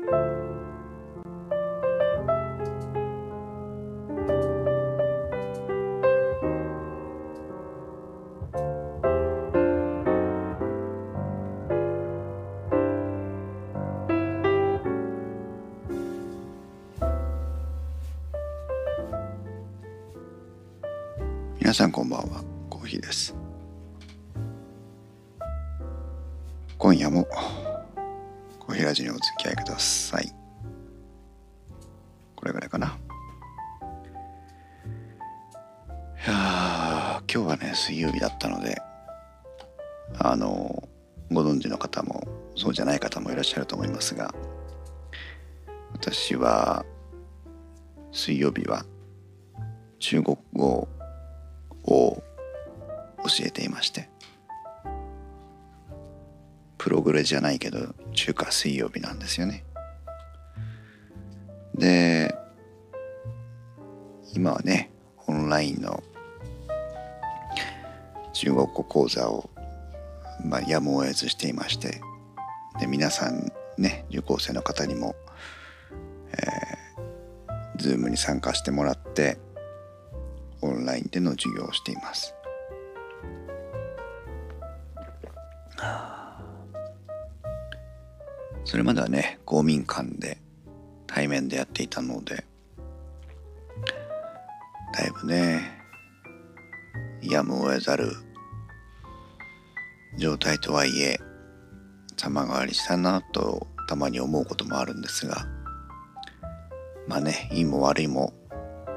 皆さんこんばんは。コーヒーです。今夜もコーヒーラジにお付き合いください。これぐらいかな。いや今日はね水曜日だったのであのご存知の方もそうじゃない方もいらっしゃると思いますが私は水曜日は中国語を教えていましてプログレじゃないけど中華水曜日なんですよねで今はねオンラインの中国語講座を、まあ、やむを得ずしていましてで皆さんね受講生の方にも、えー、Zoom に参加してもらってオンラインでの授業をしています。それまではね公民館で対面でやっていたのでだいぶねやむを得ざる状態とはいえ様変わりしたなとたまに思うこともあるんですがまあねいいも悪いも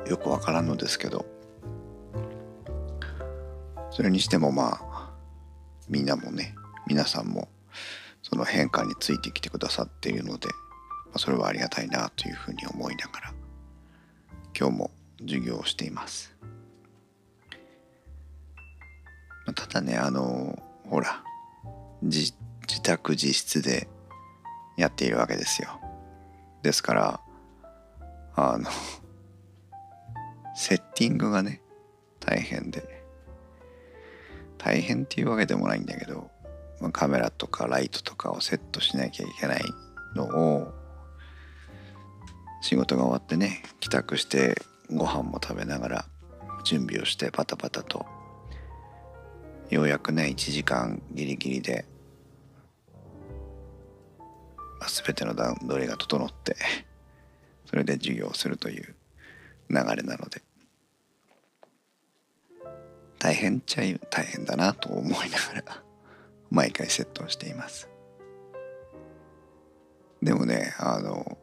よくわからんのですけどそれにしてもまあみんなもね皆さんもその変化についてきてくださっているので、まあ、それはありがたいなというふうに思いながら今日も授業をしています。まあ、ただねあのほら自宅自室でやっているわけですよ。ですからあのセッティングがね大変で大変っていうわけでもないんだけど、カメラとかライトとかをセットしなきゃいけないのを仕事が終わってね帰宅してご飯も食べながら準備をしてパタパタとようやくね1時間ギリギリで、まあ、全ての段取りが整ってそれで授業をするという流れなので。大変っちゃ大変だなと思いながら。毎回セットしています。でもねあの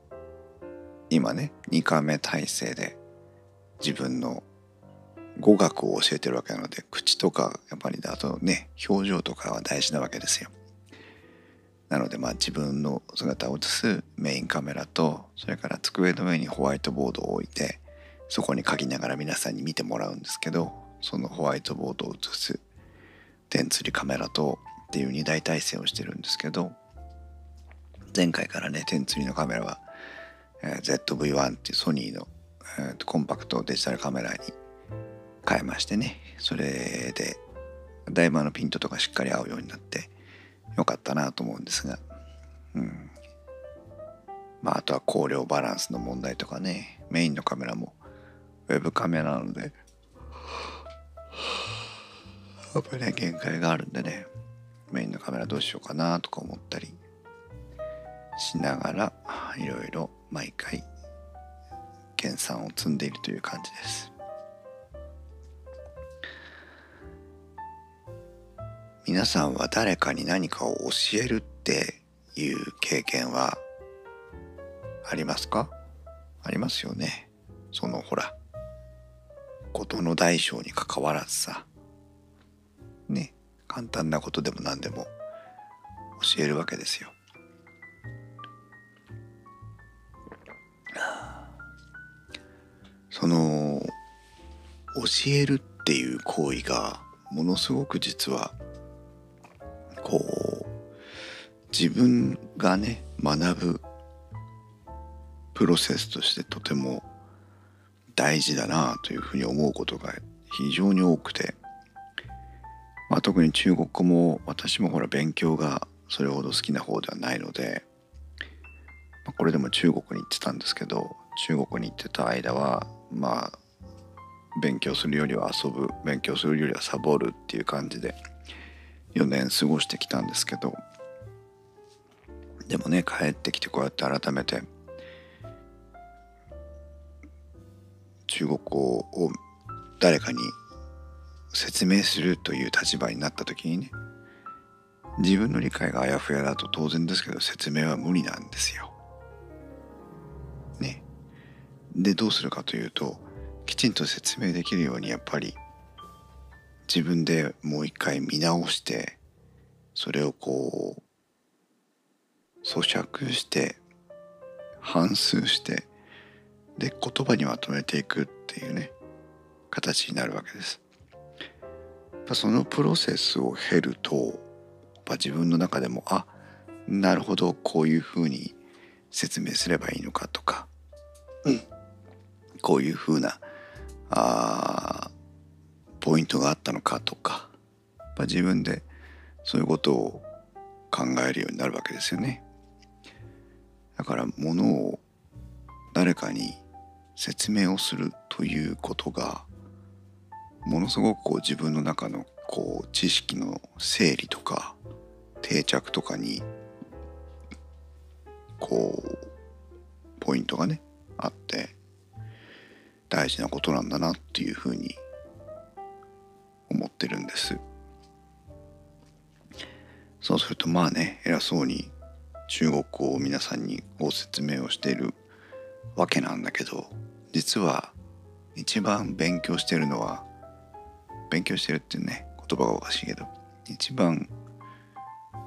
今ね2回目体制で自分の語学を教えてるわけなので口とかやっぱりあとね表情とかは大事なわけですよ。なのでまあ自分の姿を映すメインカメラとそれから机の上にホワイトボードを置いてそこに書きながら皆さんに見てもらうんですけどそのホワイトボードを映す電釣りカメラとっていう2大体制をしてるんですけど前回からね天釣りのカメラは、え、ZV-1 っていうソニーの、えー、コンパクトデジタルカメラに変えましてねそれでだいぶあのピントとかしっかり合うようになってよかったなと思うんですがうん。まああとは光量バランスの問題とかねメインのカメラもウェブカメラなのでやっぱりね限界があるんでね。メインのカメラどうしようかなとか思ったりしながらいろいろ毎回研鑽を積んでいるという感じです。皆さんは誰かに何かを教えるっていう経験はありますか？ありますよね。そのほら事の大小にかかわらずさ。ね。簡単なことでも何でも教えるわけですよ。その教えるっていう行為がものすごく実はこう自分がね学ぶプロセスとしてとても大事だなというふうに思うことが非常に多くてまあ、特に中国語も私もほら勉強がそれほど好きな方ではないので、まあ、俺でも中国に行ってたんですけど中国に行ってた間はまあ勉強するよりは遊ぶ勉強するよりはサボるっていう感じで4年過ごしてきたんですけどでもね帰ってきてこうやって改めて中国語を誰かに説明するという立場になった時にね自分の理解があやふやだと当然ですけど説明は無理なんですよ。ね。でどうするかというときちんと説明できるようにやっぱり自分でもう一回見直してそれをこう咀嚼して反数してで言葉にまとめていくっていうね形になるわけです。そのプロセスを経ると自分の中でもあなるほどこういうふうに説明すればいいのかとか、うん、こういうふうなあポイントがあったのかとか自分でそういうことを考えるようになるわけですよね。だからものを誰かに説明をするということがものすごくこう自分の中のこう知識の整理とか定着とかにこうポイントがねあって大事なことなんだなっていうふうに思ってるんです。そうするとまあね偉そうに中国語を皆さんにご説明をしているわけなんだけど実は一番勉強してるのは勉強してるっていうね言葉がおかしいけど一番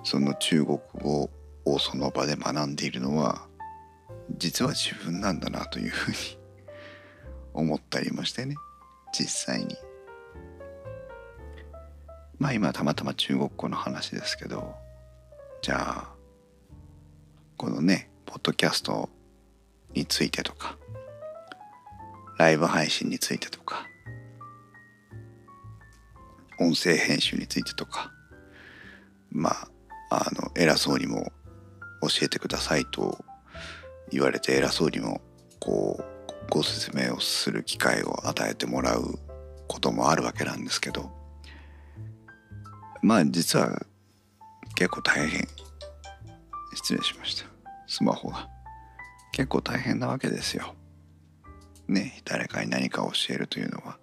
その中国語をその場で学んでいるのは実は自分なんだなというふうに思ったりもしてね実際に。まあ今たまたま中国語の話ですけどじゃあこのねポッドキャストについてとかライブ配信についてとか音声編集についてとかまああの偉そうにも教えてくださいと言われて偉そうにもこうご説明をする機会を与えてもらうこともあるわけなんですけどまあ実は結構大変。失礼しました。スマホが。結構大変なわけですよ。ね誰かに何か教えるというのは。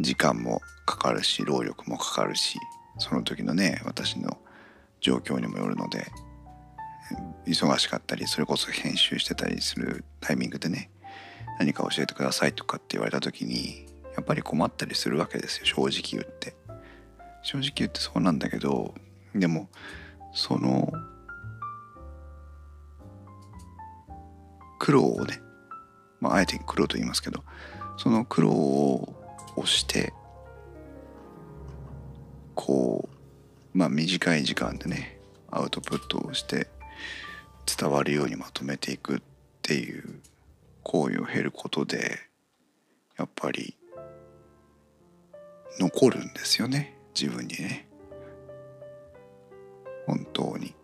時間もかかるし労力もかかるしその時のね私の状況にもよるので忙しかったりそれこそ編集してたりするタイミングでね何か教えてくださいとかって言われた時にやっぱり困ったりするわけですよ正直言って。正直言ってそうなんだけどでもその苦労をね、まあ、あえて苦労と言いますけどその苦労を押してこうまあ短い時間でねアウトプットをして伝わるようにまとめていくっていう行為を経ることでやっぱり残るんですよね。自分にね。本当に。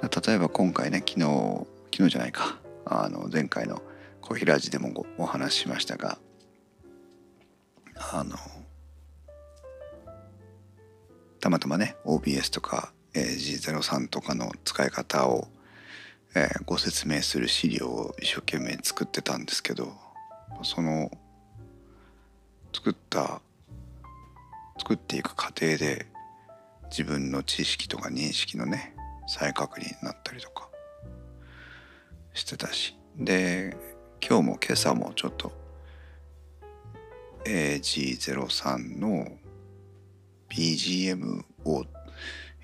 例えば今回ね昨日昨日じゃないか。あの前回のコーヒーラジでもお話ししましたがあのたまたまね OBS とかえ G03 とかの使い方を、えー、ご説明する資料を一生懸命作ってたんですけどその作った作っていく過程で自分の知識とか認識のね再確認になったりとかしてたし。で今日も今朝もちょっと AG03 の BGM を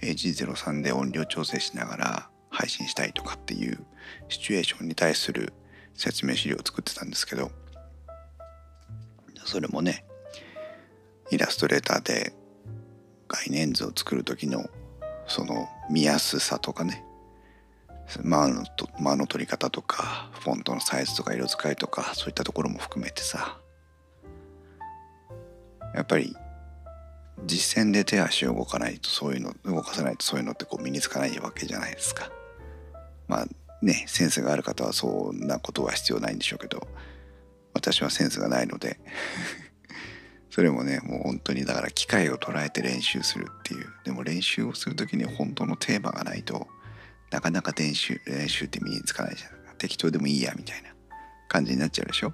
AG03 で音量調整しながら配信したいとかっていうシチュエーションに対する説明資料を作ってたんですけどそれもねイラストレーターで概念図を作る時のその見やすさとかね間の間の取り方とかフォントのサイズとか色使いとかそういったところも含めてさやっぱり実践で手足を動かないとそういうの動かさないとそういうのってこう身につかないわけじゃないですか。まあねセンスがある方はそんなことは必要ないんでしょうけど私はセンスがないので それもねもう本当にだから機械を捉えて練習するっていう。でも練習をする時に本当のテーマがないとなかなか練習練習って身につかないじゃん適当でもいいやみたいな感じになっちゃうでしょ。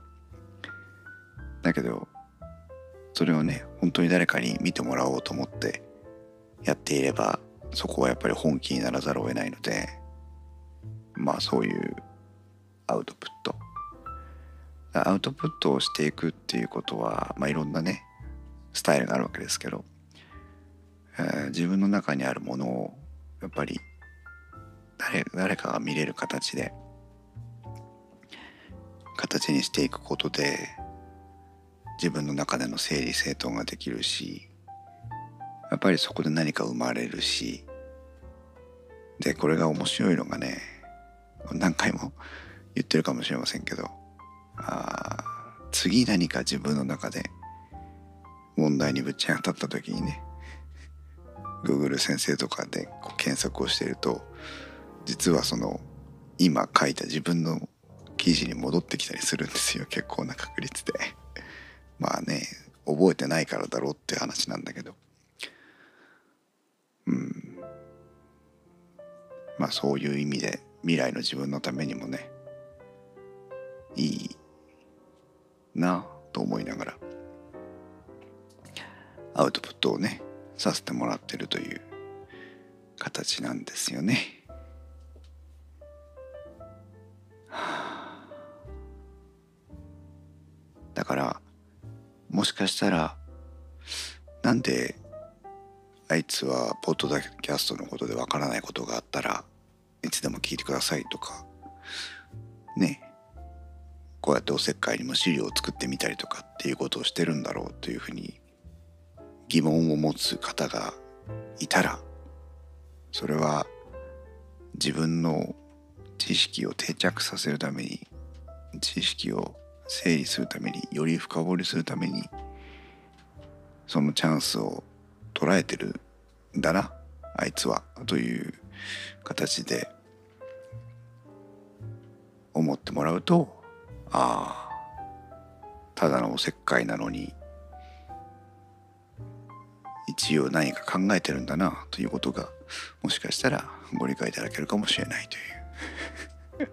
だけどそれをね本当に誰かに見てもらおうと思ってやっていればそこはやっぱり本気にならざるを得ないのでまあそういうアウトプット。アウトプットをしていくっていうことは、まあ、いろんなねスタイルがあるわけですけど、えー、自分の中にあるものをやっぱり誰誰かが見れる形で形にしていくことで自分の中での整理整頓ができるしやっぱりそこで何か生まれるしでこれが面白いのがね何回も言ってるかもしれませんけどあ次何か自分の中で問題にぶち当たった時にね Google 先生とかでこう検索をしてると実はその今書いた自分の記事に戻ってきたりするんですよ結構な確率で。まあね覚えてないからだろうっていう話なんだけどうんまあそういう意味で未来の自分のためにもねいいなと思いながらアウトプットをねさせてもらってるという形なんですよね。もしかしたらなんであいつはポッドキャストのことでわからないことがあったらいつでも聞いてくださいとかねこうやっておせっかいにも資料を作ってみたりとかっていうことをしてるんだろうというふうに疑問を持つ方がいたらそれは自分の知識を定着させるために知識を整理するためにより深掘りするためにそのチャンスを捉えてるんだなあいつはという形で思ってもらうとああただのおせっかいなのに一応何か考えてるんだなということがもしかしたらご理解いただけるかもしれないという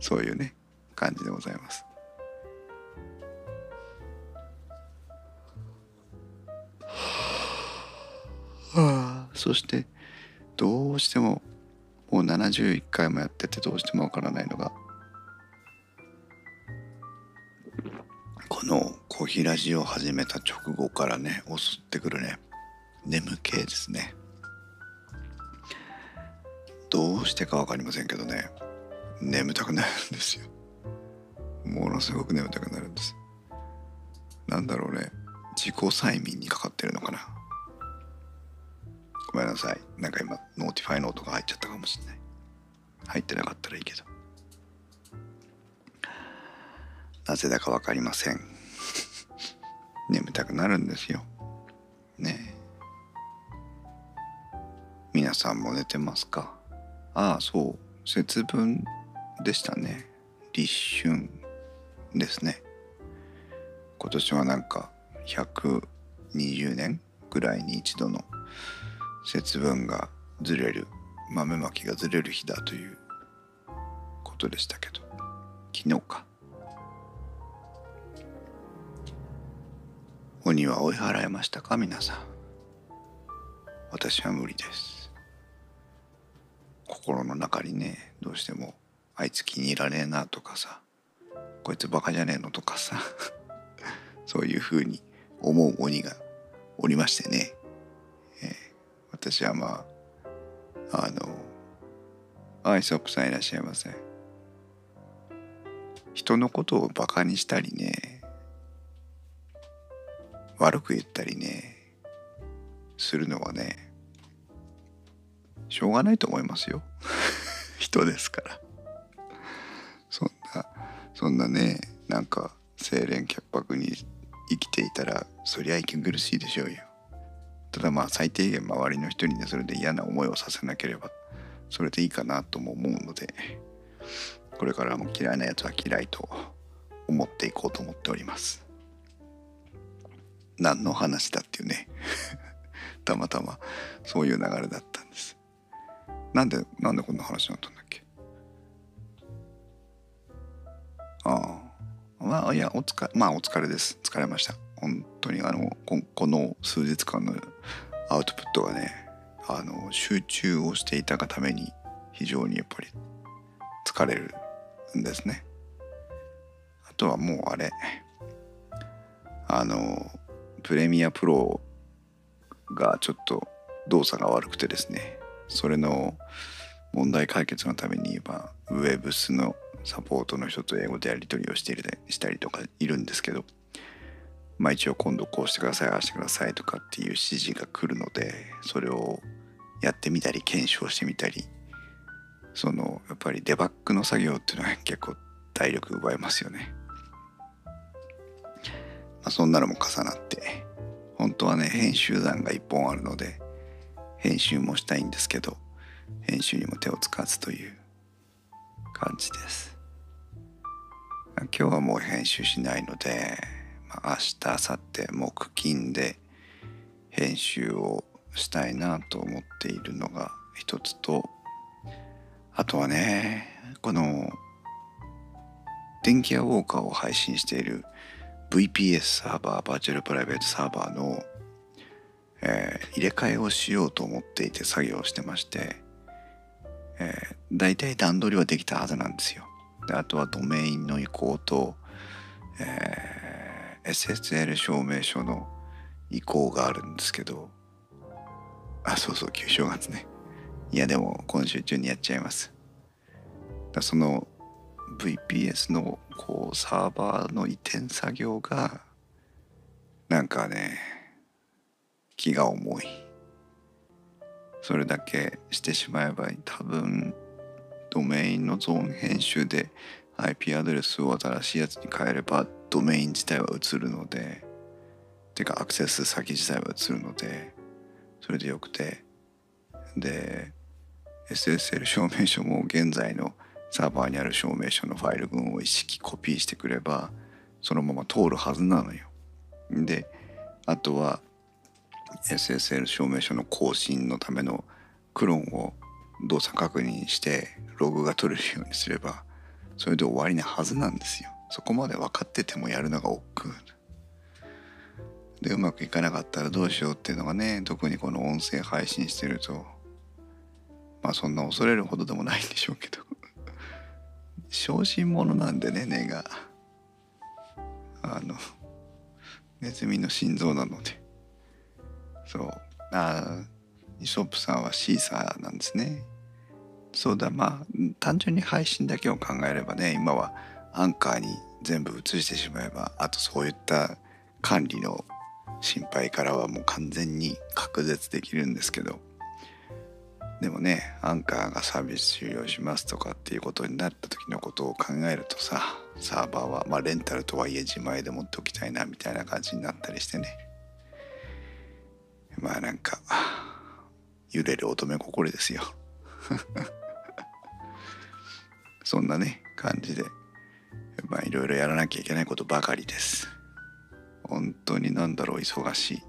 そういうね感じでございます。そしてどうしてももう71回もやっててどうしてもわからないのがこのコーヒーラジオを始めた直後からね襲ってくるね眠気ですね。どうしてか分かりませんけどね眠たくなるんですよ。ものすごく眠たくなるんです。なんだろうね自己催眠にかかってるのかな。ごめんなさい。なんか今 notify の音が入っちゃったかもしれない。入ってなかったらいいけど。なぜだか分かりません。眠たくなるんですよ。ね皆さんも寝てますか？ああそう。節分でしたね。立春ですね。今年はなんか120年ぐらいに一度の節分がずれる豆まきがずれる日だということでしたけど昨日か。鬼は追い払えましたか皆さん。私は無理です。心の中にねどうしてもあいつ気に入らねえなとかさこいつバカじゃねえのとかさ そういうふうに思う鬼がおりましてね、私はまああのアイソップさんいらっしゃいませ人のことをバカにしたりね悪く言ったりねするのはねしょうがないと思いますよ。人ですから。そんなそんなねなんか清廉潔白に生きていたらそりゃ息苦しいでしょうよ。ただまあ最低限周りの人にねそれで嫌な思いをさせなければそれでいいかなとも思うのでこれからも嫌いなやつは嫌いと思っていこうと思っております。何の話だっていうね。たまたまそういう流れだったんです。なんでなんでこんな話になったんだっけ？ああ。まあいやお疲れまあお疲れです。疲れました。本当にあのこの数日間のアウトプットがねあの集中をしていたがために非常にやっぱり疲れるんですね。あとはもうあれあのプレミアプロがちょっと動作が悪くてですねそれの問題解決のために今ウェブスのサポートの人と英語でやり取りをしているしたりとかいるんですけどまあ一応今度こうしてくださいああしてくださいとかっていう指示が来るのでそれをやってみたり検証してみたりそのやっぱりデバッグの作業っていうのは 結構体力奪えますよね。まあ、そんなのも重なって本当はね編集団が1本あるので編集もしたいんですけど編集にも手をつかずという感じです。今日はもう編集しないので、明日明後日木金で編集をしたいなと思っているのが一つとあとはねこの電気屋ウォーカーを配信している VPS サーバーバーチャルプライベートサーバーの、えー、入れ替えをしようと思っていて作業してまして、えー、大体段取りはできたはずなんですよ。であとはドメインの移行と、えー、SSL 証明書の移行があるんですけどあそうそう旧正月ね。いやでも今週中にやっちゃいます。だその VPS のこうサーバーの移転作業がなんかね気が重い。それだけしてしまえば多分ドメインのゾーン編集で IP アドレスを新しいやつに変えればドメイン自体は移るのでてかアクセス先自体は移るのでそれでよくてで SSL 証明書も現在のサーバーにある証明書のファイル群を一式コピーしてくればそのまま通るはずなのよ。であとは SSL 証明書の更新のためのクローンを動作確認してログが取れるようにすればそれで終わりなはずなんですよ。そこまで分かっててもやるのが億劫。でうまくいかなかったらどうしようっていうのがね特にこの音声配信してるとまあそんな恐れるほどでもないんでしょうけど。小心者なんでね根が。あのネズミの心臓なので。そう。あイソップさんはシーサーなんですね。そうだまあ単純に配信だけを考えればね今はアンカーに全部移してしまえばあとそういった管理の心配からはもう完全に隔絶できるんですけど。でもねアンカーがサービス終了しますとかっていうことになった時のことを考えるとさサーバーはまあレンタルとはいえ自前で持っておきたいなみたいな感じになったりしてね。まあなんか揺れる乙女心ですよ。そんなね感じで。まあいろいろやらなきゃいけないことばかりです。本当になんだろう忙しい。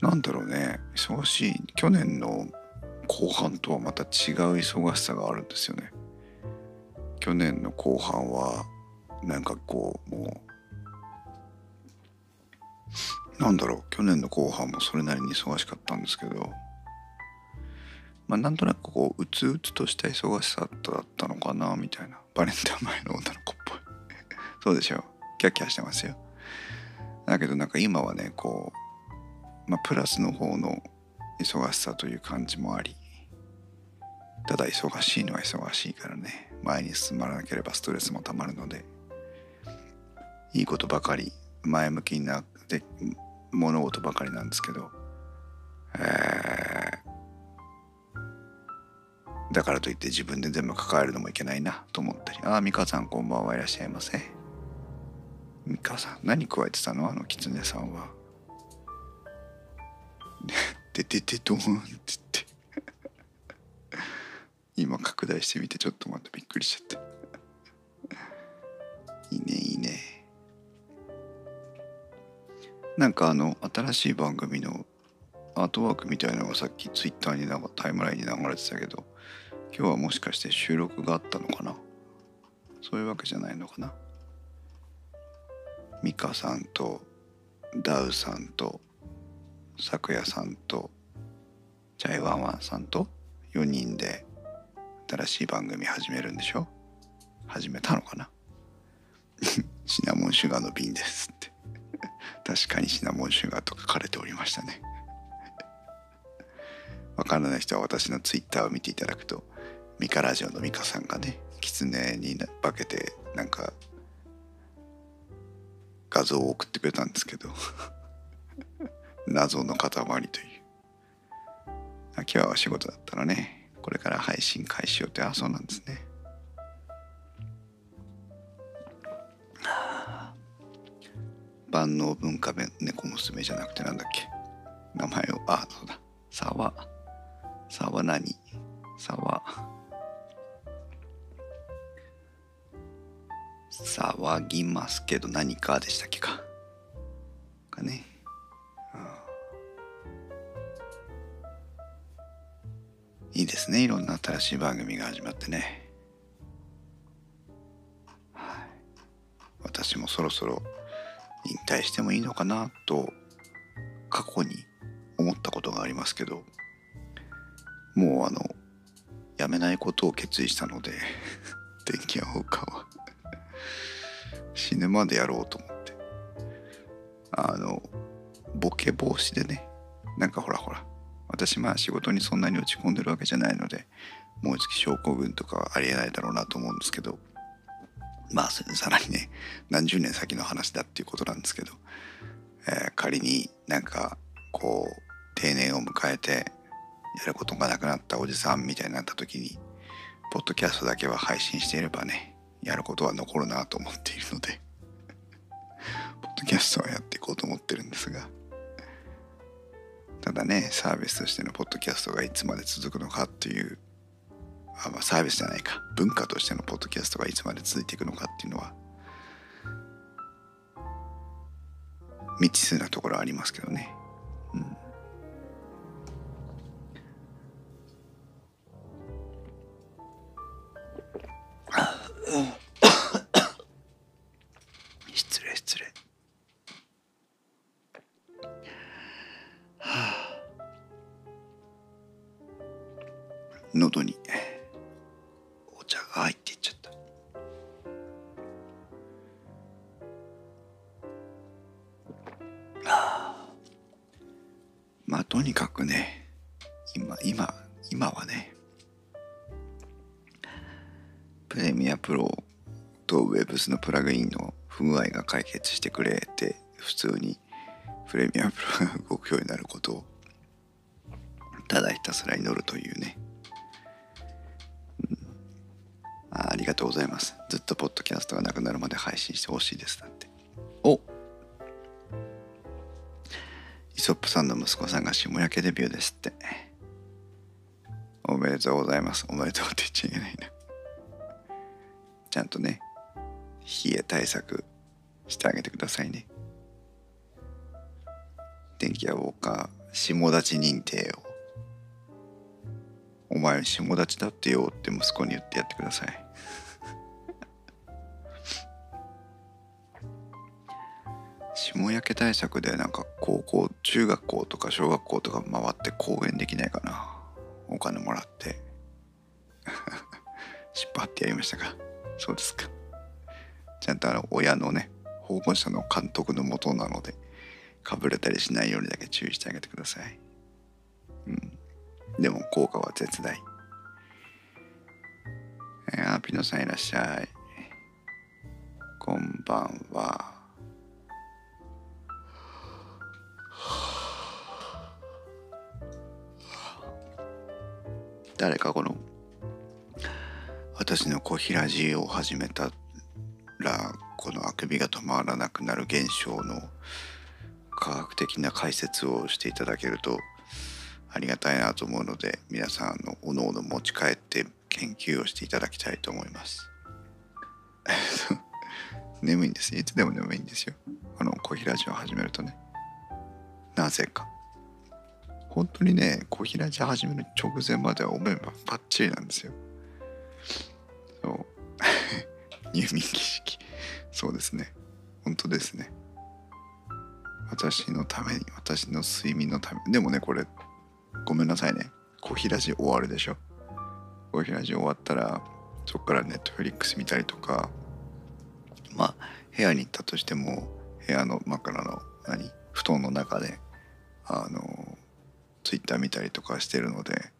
なんだろうね。忙しい。去年の後半とはまた違う忙しさがあるんですよね。去年の後半はなんかこうもうなんだろう。去年の後半もそれなりに忙しかったんですけど。まあなんとなくこううつうつとした忙しさだったのかなみたいな。バレンタイン前の女の子っそうでしょ。キャッキャしてますよ。だけどなんか今はねこう、まあ、プラスの方の忙しさという感じもありただ忙しいのは忙しいからね。前に進まなければストレスもたまるので。いいことばかり前向きになって物事ばかりなんですけど、えー、だからといって自分で全部抱えるのもいけないなと思ったり。ああ美香さんこんばんは。いらっしゃいませ。美香さん何加えてたの？あの狐さんは。でててどーんって言って。今拡大してみてちょっとまたびっくりしちゃった いいねいいね。なんかあの新しい番組のアートワークみたいなのがさっきツイッターになんかタイムラインに流れてたけど今日はもしかして収録があったのかな？そういうわけじゃないのかな？ミカさんとダウさんと咲夜さんとチャイワンワンさんと4人で新しい番組始めるんでしょ？始めたのかな？シナモンシュガーの瓶ですって。確かにシナモンシュガーと書かれておりましたね。わからない人は私のツイッターを見ていただくとミカラジオのミカさんがね狐に化けてなんか画像を送ってくれたんですけど。謎の塊という。今日はお仕事だったらねこれから配信開始予定。あそうなんですね。万能文化弁猫娘じゃなくてなんだっけ？名前を。あそうだ。沢。沢何？沢。騒ぎますけど何かでしたっけか？かね、いいですね。いろんな新しい番組が始まってね、はい、私もそろそろ引退してもいいのかなと過去に思ったことがありますけどもうあのやめないことを決意したので 電気屋ウォーカーは。死ぬまでやろうと思って。あのボケ防止でね。なんかほらほら。私まあ仕事にそんなに落ち込んでるわけじゃないのでもうじき症候群とかはありえないだろうなと思うんですけど。まあさらにね何十年先の話だっていうことなんですけど、えー、仮になんかこう定年を迎えてやることがなくなったおじさんみたいになった時にポッドキャストだけは配信していればねやることは残るなと思っているので ポッドキャストはやっていこうと思ってるんですがただねサービスとしてのポッドキャストがいつまで続くのかっていうあ、まあ、サービスじゃないか文化としてのポッドキャストがいつまで続いていくのかっていうのは未知数なところはありますけどね。うん解決してくれって普通にプレミアムプロが動くようになることをただひたすら祈るというね、うん、あありがとうございます。ずっとポッドキャストがなくなるまで配信してほしいですだって。お。イソップさんの息子さんが下焼けデビューですって。おめでとうございます。おめでとうって言っちゃいけないな。ちゃんとね冷え対策してあげてくださいね。電気屋ウォーカー下立ち認定を。お前下立ちだってよって息子に言ってやってください。霜焼け対策でなんか高校中学校とか小学校とか回って講演できないかな。お金もらって。失敗ってやりましたか。そうですか。ちゃんとあの親のね保護者の監督のもとなのでかぶれたりしないようにだけ注意してあげてください。うん。でも効果は絶大。えー、アピノさんいらっしゃい。こんばんは。誰かこの私の小平寺を始めたこのあくびが止まらなくなる現象の科学的な解説をしていただけるとありがたいなと思うので皆さんのおのおの持ち帰って研究をしていただきたいと思います。眠いんですいつでも眠いんですよ。あのコーヒーラジオを始めるとね。なぜか。本当にねコーヒーラジオ始める直前まではおめばバッチリなんですよ。そう。入眠儀式。そうですね。本当ですね。私のために私の睡眠のためでもねこれごめんなさいね。コーヒーラジ終わるでしょ。コーヒーラジ終わったらそこからネットフリックス見たりとかまあ部屋に行ったとしても部屋の枕の何布団の中であのツイッター見たりとかしてるので、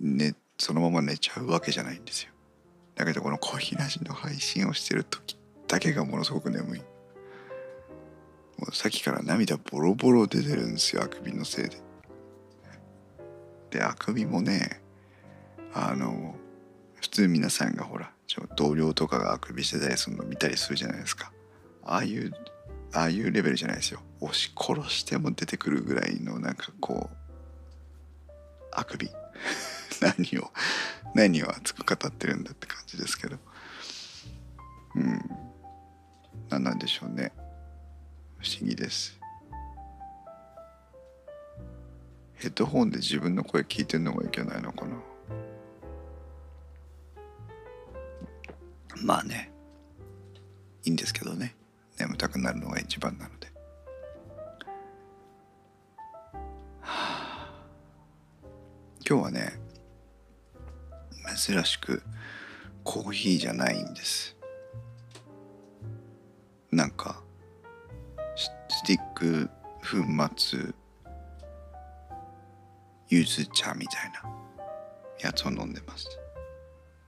ね、そのまま寝ちゃうわけじゃないんですよ。だけどこのコヒラジの配信をしてる時だけがものすごく眠い。もうさっきから涙ボロボロ出てるんですよあくびのせいで。であくびもねあの普通皆さんがほら同僚とかがあくびしてたりするの見たりするじゃないですか。ああいうああいうレベルじゃないですよ。押し殺しても出てくるぐらいのなんかこうあくび。何を何を熱く語ってるんだって感じですけど。うん。何なんでしょうね。不思議です。ヘッドホンで自分の声聞いてんのがいけないのかな。まあね。いいんですけどね。眠たくなるのが一番なので、はあ、今日はね珍しくコーヒーじゃないんです。なんかスティック粉末ゆず茶みたいなやつを飲んでます。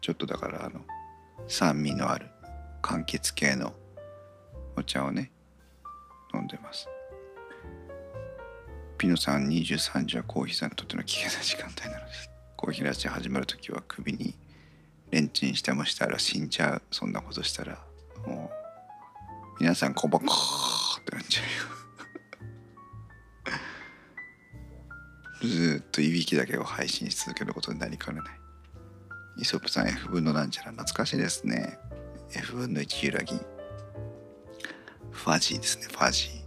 ちょっとだからあの酸味のある柑橘系のお茶をね飲んでます。ピノさん23時はコーヒーさんにとっての危険な時間帯なのです。コーヒーラッシュ始まる時は首にレンチンしてもしたら死んじゃう。そんなことしたら皆さんコバコーってなっちゃうよ。ずっといびきだけを配信し続けることになりかねない。イソップさん F 分のなんちゃら懐かしいですね。F 分の1揺らぎファジーですねファジー。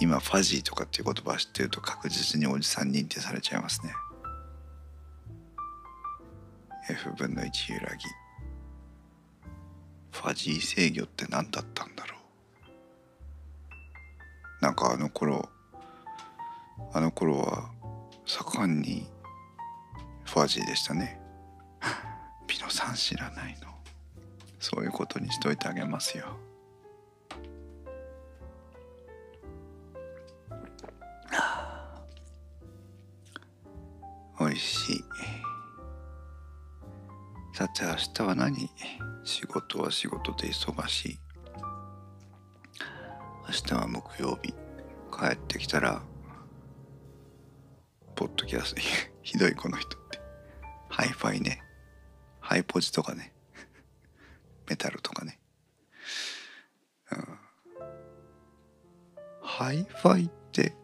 今ファジーとかっていう言葉を知ってると確実におじさん認定されちゃいますね。F 分の1揺らぎファジー制御って何だったんだろう？なんかあの頃あの頃は盛んにファジーでしたね。ピノさん知らないの。そういうことにしといてあげますよ。おいしい。さて明日は何？仕事は仕事で忙しい。明日は木曜日。帰ってきたらポッドキャスト ひどいこの人って。ハイファイね。ハイポジとかね。メタルとかね、うん、ハイファイって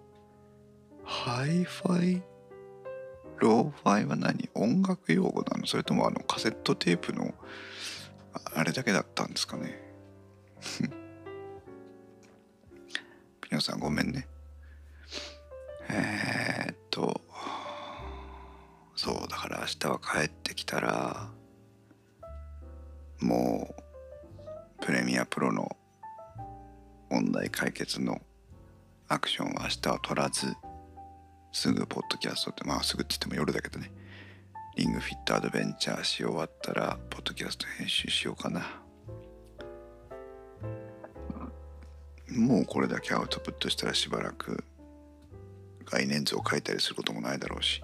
ハイファイローファイは何？音楽用語なの？それともあのカセットテープのあれだけだったんですかね。ピノさんごめんね。えー、っとそうだから明日は帰ってきたらもうプレミアプロの問題解決のアクションは明日は取らずすぐポッドキャストってまあすぐって言っても夜だけどね。リングフィットアドベンチャーし終わったらポッドキャスト編集しようかな。もうこれだけアウトプットしたらしばらく概念図を書いたりすることもないだろうし。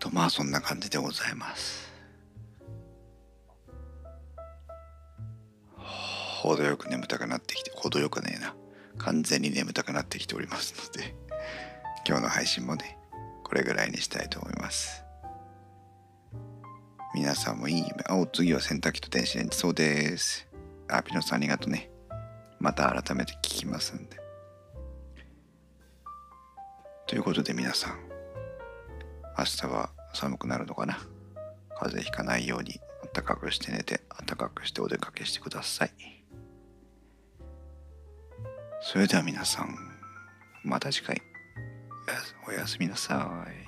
とまあそんな感じでございます。程よく眠たくなってきて程よくねえな。完全に眠たくなってきておりますので。今日の配信もねこれぐらいにしたいと思います。皆さんもいい夢お次は洗濯機と電子レンジ。そうです。あピノさんありがとうね。また改めて聞きますんで。ということで皆さん明日は寒くなるのかな？風邪ひかないように暖かくして寝て暖かくしてお出かけしてください。それでは皆さんまた次回。おやすみなさい。